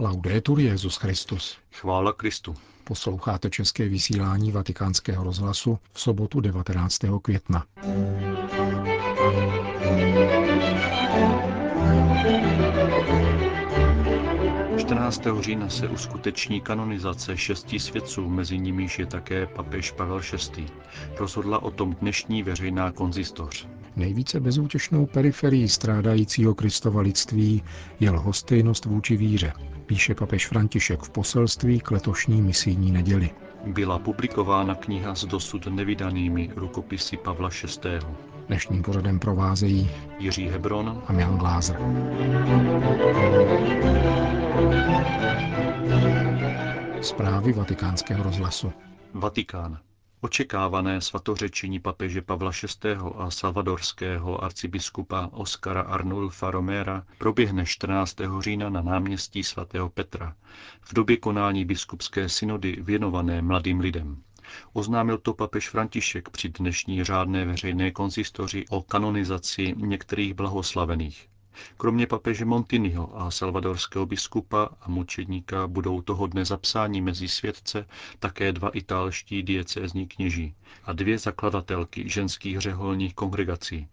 Laudetur Jezus Christus. Chvála Kristu. Posloucháte české vysílání Vatikánského rozhlasu v sobotu 19. května. 14. října se uskuteční kanonizace šesti svědců, mezi nimiž je také papež Pavel VI. Rozhodla o tom dnešní veřejná konzistoř. Nejvíce bezútěšnou periferií strádajícího Kristova lidství je lhostejnost vůči víře, píše papež František v poselství k letošní misijní neděli. Byla publikována kniha s dosud nevydanými rukopisy Pavla VI. Dnešním pořadem provázejí Jiří Hebron a Jan Glázer. Zprávy vatikánského rozhlasu. Vatikán. Očekávané svatořečení papeže Pavla VI. a salvadorského arcibiskupa Oskara Arnulfa Romera proběhne 14. října na náměstí svatého Petra v době konání biskupské synody věnované mladým lidem. Oznámil to papež František při dnešní řádné veřejné konzistoři o kanonizaci některých blahoslavených. Kromě papeže Montiniho a salvadorského biskupa a mučedníka budou toho dne zapsáni mezi svědce také dva italští diecézní kněží a dvě zakladatelky ženských řeholních kongregací.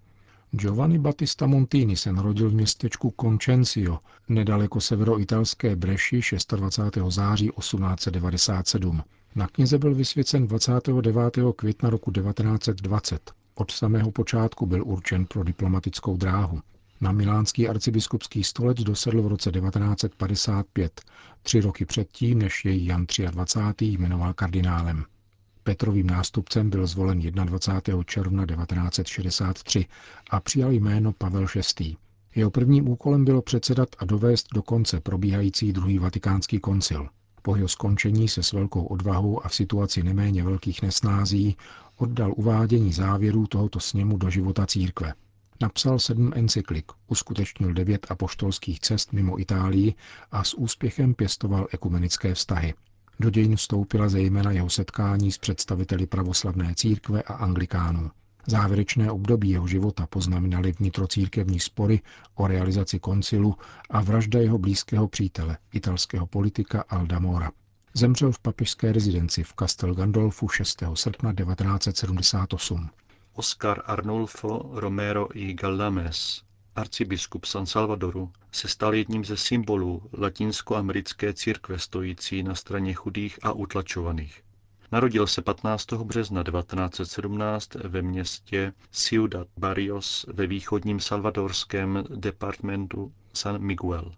Giovanni Battista Montini se narodil v městečku Concencio, nedaleko severoitalské Breši 26. září 1897. Na knize byl vysvěcen 29. května roku 1920. Od samého počátku byl určen pro diplomatickou dráhu. Na milánský arcibiskupský stolec dosedl v roce 1955, tři roky předtím, než jej Jan 23. jmenoval kardinálem. Petrovým nástupcem byl zvolen 21. června 1963 a přijal jméno Pavel VI. Jeho prvním úkolem bylo předsedat a dovést do konce probíhající druhý vatikánský koncil. Po jeho skončení se s velkou odvahou a v situaci neméně velkých nesnází oddal uvádění závěrů tohoto sněmu do života církve. Napsal sedm encyklik, uskutečnil devět apoštolských cest mimo Itálii a s úspěchem pěstoval ekumenické vztahy. Do dějin vstoupila zejména jeho setkání s představiteli pravoslavné církve a anglikánů. Závěrečné období jeho života poznamenaly vnitrocírkevní spory o realizaci koncilu a vražda jeho blízkého přítele, italského politika Alda Mora. Zemřel v papežské rezidenci v Castel Gandolfu 6. srpna 1978. Oscar Arnulfo Romero y Galdames, arcibiskup San Salvadoru, se stal jedním ze symbolů latinskoamerické církve stojící na straně chudých a utlačovaných. Narodil se 15. března 1917 ve městě Ciudad Barrios ve východním salvadorském departmentu San Miguel.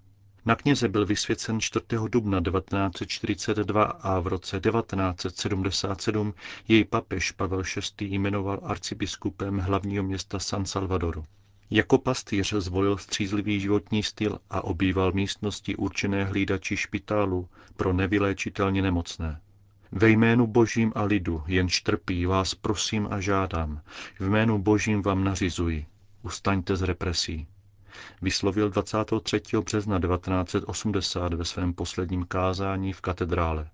Na kněze byl vysvěcen 4. dubna 1942 a v roce 1977 jej papež Pavel VI. jmenoval arcibiskupem hlavního města San Salvadoru. Jako pastýř zvolil střízlivý životní styl a obýval místnosti určené hlídači špitálu pro nevyléčitelně nemocné. Ve jménu Božím a lidu, jen trpí, vás prosím a žádám. V jménu Božím vám nařizuji. Ustaňte z represí vyslovil 23. března 1980 ve svém posledním kázání v katedrále.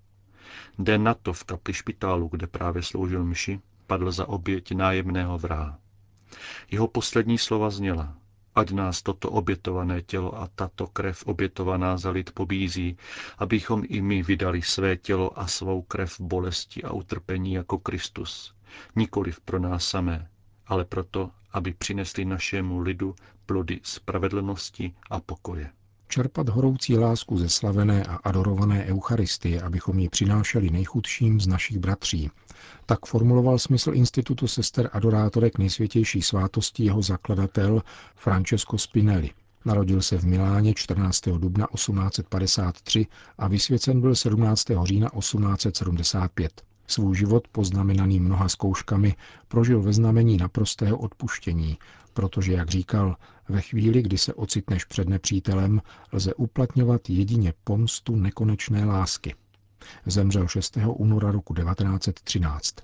Den na to v kapli špitálu, kde právě sloužil mši, padl za oběť nájemného vraha. Jeho poslední slova zněla, ať nás toto obětované tělo a tato krev obětovaná za lid pobízí, abychom i my vydali své tělo a svou krev bolesti a utrpení jako Kristus, nikoliv pro nás samé, ale proto, aby přinesli našemu lidu plody spravedlnosti a pokoje. Čerpat horoucí lásku ze slavené a adorované Eucharistie, abychom ji přinášeli nejchudším z našich bratří. Tak formuloval smysl Institutu sester adorátorek nejsvětější svátosti jeho zakladatel Francesco Spinelli. Narodil se v Miláně 14. dubna 1853 a vysvěcen byl 17. října 1875. Svůj život, poznamenaný mnoha zkouškami, prožil ve znamení naprostého odpuštění, protože, jak říkal, ve chvíli, kdy se ocitneš před nepřítelem, lze uplatňovat jedině pomstu nekonečné lásky. Zemřel 6. února roku 1913.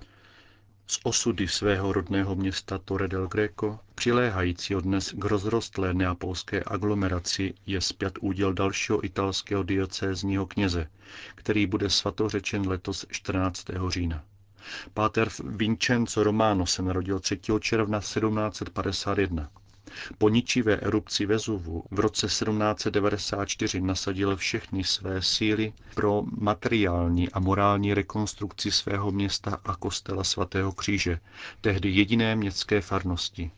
Z osudy svého rodného města Torre del Greco, přiléhajícího dnes k rozrostlé neapolské aglomeraci, je zpět úděl dalšího italského diocézního kněze, který bude svatořečen letos 14. října. Páter Vincenzo Romano se narodil 3. června 1751. Po ničivé erupci Vezuvu v roce 1794 nasadil všechny své síly pro materiální a morální rekonstrukci svého města a kostela svatého kříže, tehdy jediné městské farnosti.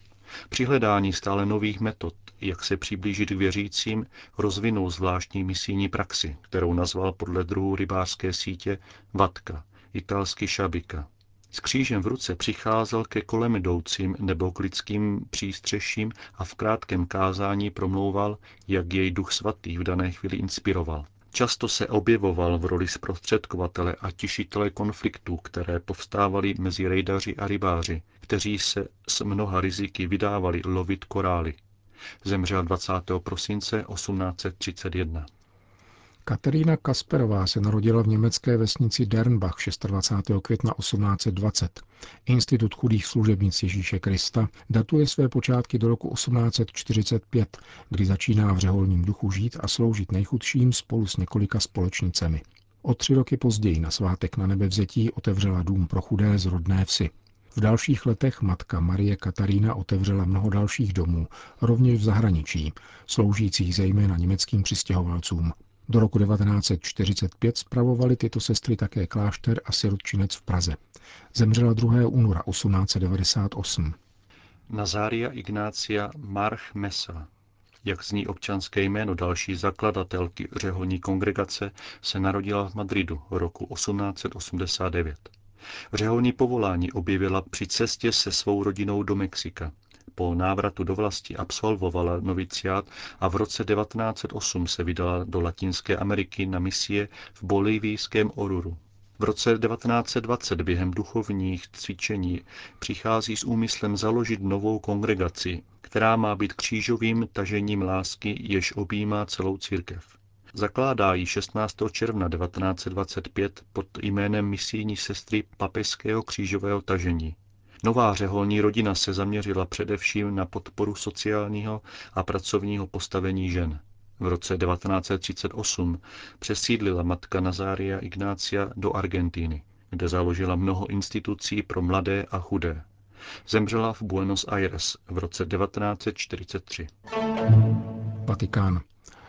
Při hledání stále nových metod, jak se přiblížit k věřícím, rozvinul zvláštní misijní praxi, kterou nazval podle druhu rybářské sítě Vatka, italsky šabika. S křížem v ruce přicházel ke kolem jdoucím nebo k lidským přístřeším a v krátkém kázání promlouval, jak jej duch svatý v dané chvíli inspiroval. Často se objevoval v roli zprostředkovatele a tišitele konfliktů, které povstávaly mezi rejdaři a rybáři, kteří se s mnoha riziky vydávali lovit korály. Zemřel 20. prosince 1831. Katerína Kasperová se narodila v německé vesnici Dernbach 26. května 1820. Institut chudých služebnic Ježíše Krista datuje své počátky do roku 1845, kdy začíná v řeholním duchu žít a sloužit nejchudším spolu s několika společnicemi. O tři roky později na svátek na nebevzetí otevřela dům pro chudé z rodné vsi. V dalších letech matka Marie Katarína otevřela mnoho dalších domů, rovněž v zahraničí, sloužících zejména německým přistěhovalcům. Do roku 1945 spravovali tyto sestry také klášter a sirotčinec v Praze. Zemřela 2. února 1898. Nazária Ignácia March Mesa, jak zní občanské jméno další zakladatelky řeholní kongregace, se narodila v Madridu roku 1889. Řeholní povolání objevila při cestě se svou rodinou do Mexika. Po návratu do vlasti absolvovala noviciát a v roce 1908 se vydala do Latinské Ameriky na misie v bolivijském Oruru. V roce 1920 během duchovních cvičení přichází s úmyslem založit novou kongregaci, která má být křížovým tažením lásky, jež objímá celou církev. Zakládá ji 16. června 1925 pod jménem misijní sestry Papežského křížového tažení. Nová řeholní rodina se zaměřila především na podporu sociálního a pracovního postavení žen. V roce 1938 přesídlila matka Nazária Ignácia do Argentíny, kde založila mnoho institucí pro mladé a chudé. Zemřela v Buenos Aires v roce 1943. Vatikán.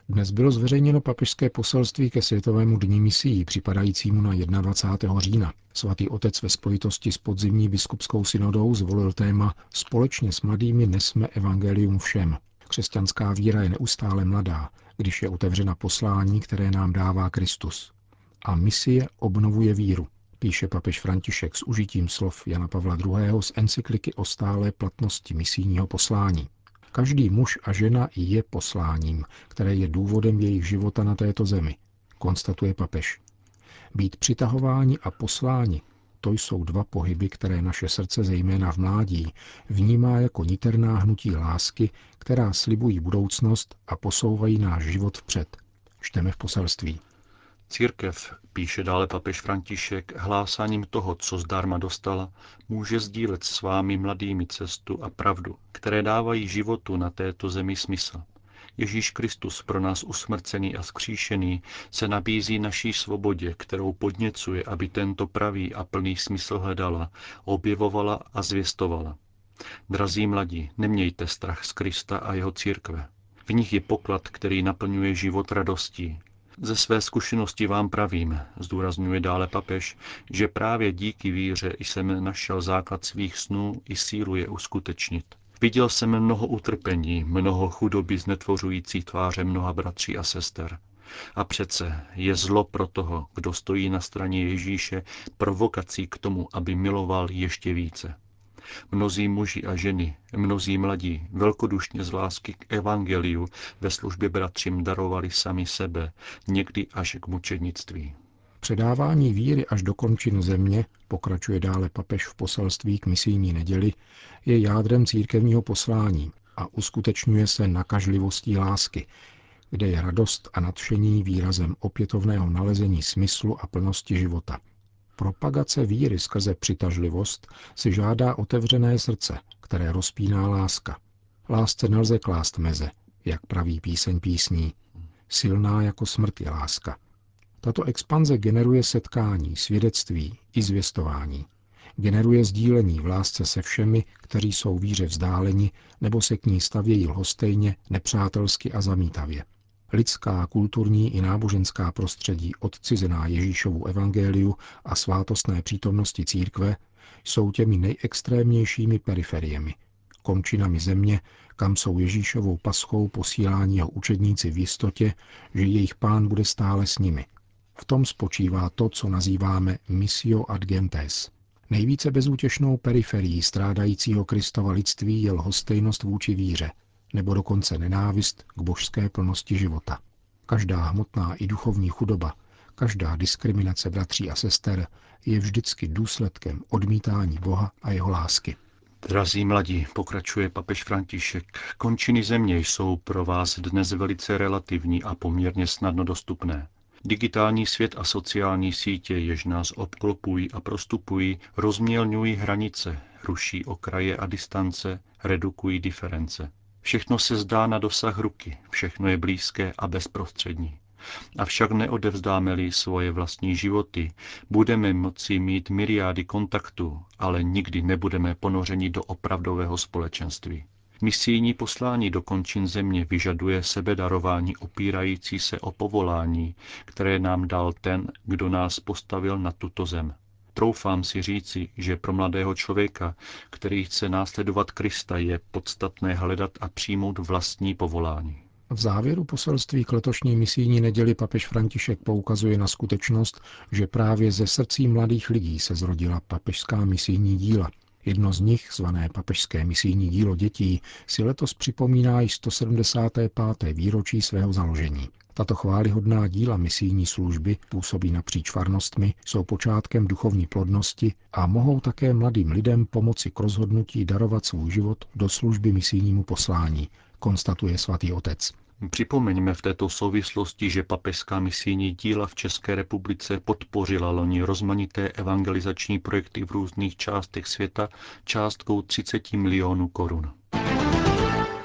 Dnes bylo zveřejněno papežské poselství ke Světovému dní misií, připadajícímu na 21. října. Svatý otec ve spojitosti s podzimní biskupskou synodou zvolil téma Společně s mladými nesme evangelium všem. Křesťanská víra je neustále mladá, když je otevřena poslání, které nám dává Kristus. A misie obnovuje víru, píše papež František s užitím slov Jana Pavla II. z encykliky o stálé platnosti misijního poslání. Každý muž a žena je posláním, které je důvodem jejich života na této zemi, konstatuje papež. Být přitahováni a posláni, to jsou dva pohyby, které naše srdce, zejména v mládí, vnímá jako niterná hnutí lásky, která slibují budoucnost a posouvají náš život vpřed. Čteme v poselství. Církev, píše dále papež František, hlásáním toho, co zdarma dostala, může sdílet s vámi mladými cestu a pravdu, které dávají životu na této zemi smysl. Ježíš Kristus pro nás usmrcený a skříšený se nabízí naší svobodě, kterou podněcuje, aby tento pravý a plný smysl hledala, objevovala a zvěstovala. Drazí mladí, nemějte strach z Krista a jeho církve. V nich je poklad, který naplňuje život radostí, ze své zkušenosti vám pravím, zdůrazňuje dále papež, že právě díky víře jsem našel základ svých snů i sílu je uskutečnit. Viděl jsem mnoho utrpení, mnoho chudoby znetvořující tváře mnoha bratří a sester. A přece je zlo pro toho, kdo stojí na straně Ježíše, provokací k tomu, aby miloval ještě více. Mnozí muži a ženy, mnozí mladí, velkodušně z lásky k evangeliu ve službě bratřím darovali sami sebe, někdy až k mučednictví. Předávání víry až do končin země, pokračuje dále papež v poselství k misijní neděli, je jádrem církevního poslání a uskutečňuje se nakažlivostí lásky, kde je radost a nadšení výrazem opětovného nalezení smyslu a plnosti života – Propagace víry skrze přitažlivost si žádá otevřené srdce, které rozpíná láska. Lásce nelze klást meze, jak praví píseň písní. Silná jako smrt je láska. Tato expanze generuje setkání, svědectví i zvěstování. Generuje sdílení v lásce se všemi, kteří jsou víře vzdáleni nebo se k ní stavějí lhostejně, nepřátelsky a zamítavě. Lidská, kulturní i náboženská prostředí odcizená Ježíšovu evangeliu a svátostné přítomnosti církve jsou těmi nejextrémnějšími periferiemi, končinami země, kam jsou Ježíšovou paschou posílání jeho učedníci v jistotě, že jejich pán bude stále s nimi. V tom spočívá to, co nazýváme missio ad gentes. Nejvíce bezútěšnou periferií strádajícího Kristova lidství je lhostejnost vůči víře, nebo dokonce nenávist k božské plnosti života. Každá hmotná i duchovní chudoba, každá diskriminace bratří a sester je vždycky důsledkem odmítání Boha a jeho lásky. Drazí mladí, pokračuje papež František, končiny země jsou pro vás dnes velice relativní a poměrně snadno dostupné. Digitální svět a sociální sítě, jež nás obklopují a prostupují, rozmělňují hranice, ruší okraje a distance, redukují diference. Všechno se zdá na dosah ruky, všechno je blízké a bezprostřední. Avšak neodevzdáme-li svoje vlastní životy, budeme moci mít myriády kontaktů, ale nikdy nebudeme ponořeni do opravdového společenství. Misijní poslání do končin země vyžaduje sebedarování opírající se o povolání, které nám dal ten, kdo nás postavil na tuto zem. Troufám si říci, že pro mladého člověka, který chce následovat Krista, je podstatné hledat a přijmout vlastní povolání. V závěru poselství k letošní misijní neděli papež František poukazuje na skutečnost, že právě ze srdcí mladých lidí se zrodila papežská misijní díla. Jedno z nich, zvané Papežské misijní dílo dětí, si letos připomíná i 175. výročí svého založení. Tato chválihodná díla misijní služby působí napříč farnostmi, jsou počátkem duchovní plodnosti a mohou také mladým lidem pomoci k rozhodnutí darovat svůj život do služby misijnímu poslání, konstatuje svatý otec. Připomeňme v této souvislosti, že papežská misijní díla v České republice podpořila loni rozmanité evangelizační projekty v různých částech světa částkou 30 milionů korun.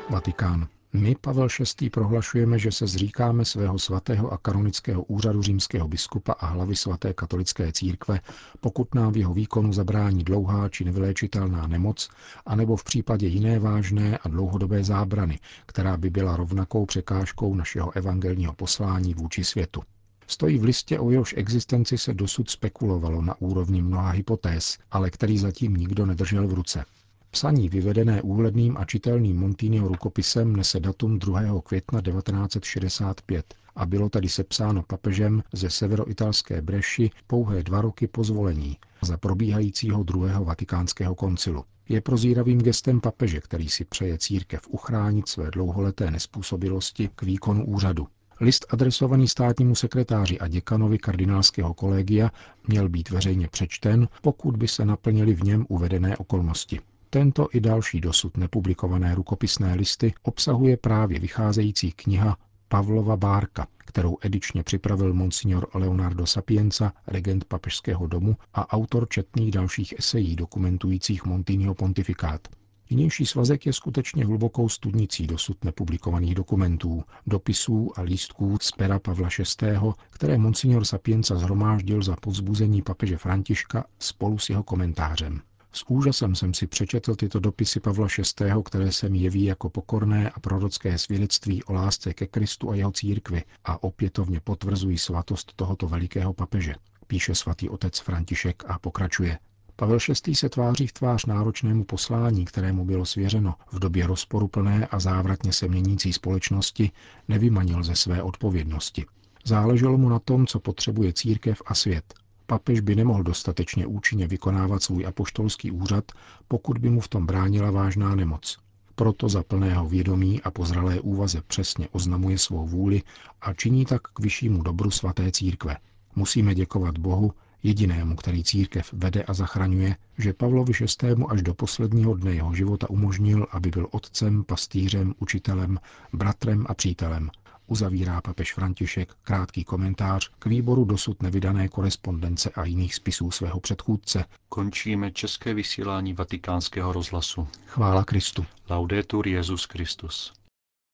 Vatikán. My, Pavel VI., prohlašujeme, že se zříkáme svého svatého a kanonického úřadu římského biskupa a hlavy svaté katolické církve, pokud nám v jeho výkonu zabrání dlouhá či nevyléčitelná nemoc, anebo v případě jiné vážné a dlouhodobé zábrany, která by byla rovnakou překážkou našeho evangelního poslání vůči světu. Stojí v listě, o jehož existenci se dosud spekulovalo na úrovni mnoha hypotéz, ale který zatím nikdo nedržel v ruce. Psaní vyvedené úhledným a čitelným Montiniho rukopisem nese datum 2. května 1965 a bylo tady sepsáno papežem ze severoitalské Breši pouhé dva roky po zvolení za probíhajícího druhého vatikánského koncilu. Je prozíravým gestem papeže, který si přeje církev uchránit své dlouholeté nespůsobilosti k výkonu úřadu. List adresovaný státnímu sekretáři a děkanovi kardinálského kolegia měl být veřejně přečten, pokud by se naplnili v něm uvedené okolnosti. Tento i další dosud nepublikované rukopisné listy obsahuje právě vycházející kniha Pavlova Bárka, kterou edičně připravil monsignor Leonardo Sapienza, regent papežského domu a autor četných dalších esejí dokumentujících Montinho pontifikát. Jinější svazek je skutečně hlubokou studnicí dosud nepublikovaných dokumentů, dopisů a lístků z pera Pavla VI., které monsignor Sapienza zhromáždil za povzbuzení papeže Františka spolu s jeho komentářem. S úžasem jsem si přečetl tyto dopisy Pavla VI., které se mi jeví jako pokorné a prorocké svědectví o lásce ke Kristu a jeho církvi a opětovně potvrzují svatost tohoto velikého papeže, píše svatý otec František a pokračuje. Pavel VI. se tváří v tvář náročnému poslání, kterému bylo svěřeno v době rozporuplné a závratně se měnící společnosti, nevymanil ze své odpovědnosti. Záleželo mu na tom, co potřebuje církev a svět, Papež by nemohl dostatečně účinně vykonávat svůj apoštolský úřad, pokud by mu v tom bránila vážná nemoc. Proto za plného vědomí a pozralé úvaze přesně oznamuje svou vůli a činí tak k vyššímu dobru svaté církve. Musíme děkovat Bohu, jedinému, který církev vede a zachraňuje, že Pavlovi VI. až do posledního dne jeho života umožnil, aby byl otcem, pastýřem, učitelem, bratrem a přítelem, uzavírá papež František krátký komentář k výboru dosud nevydané korespondence a jiných spisů svého předchůdce. Končíme české vysílání vatikánského rozhlasu. Chvála Kristu. Laudetur Jezus Christus.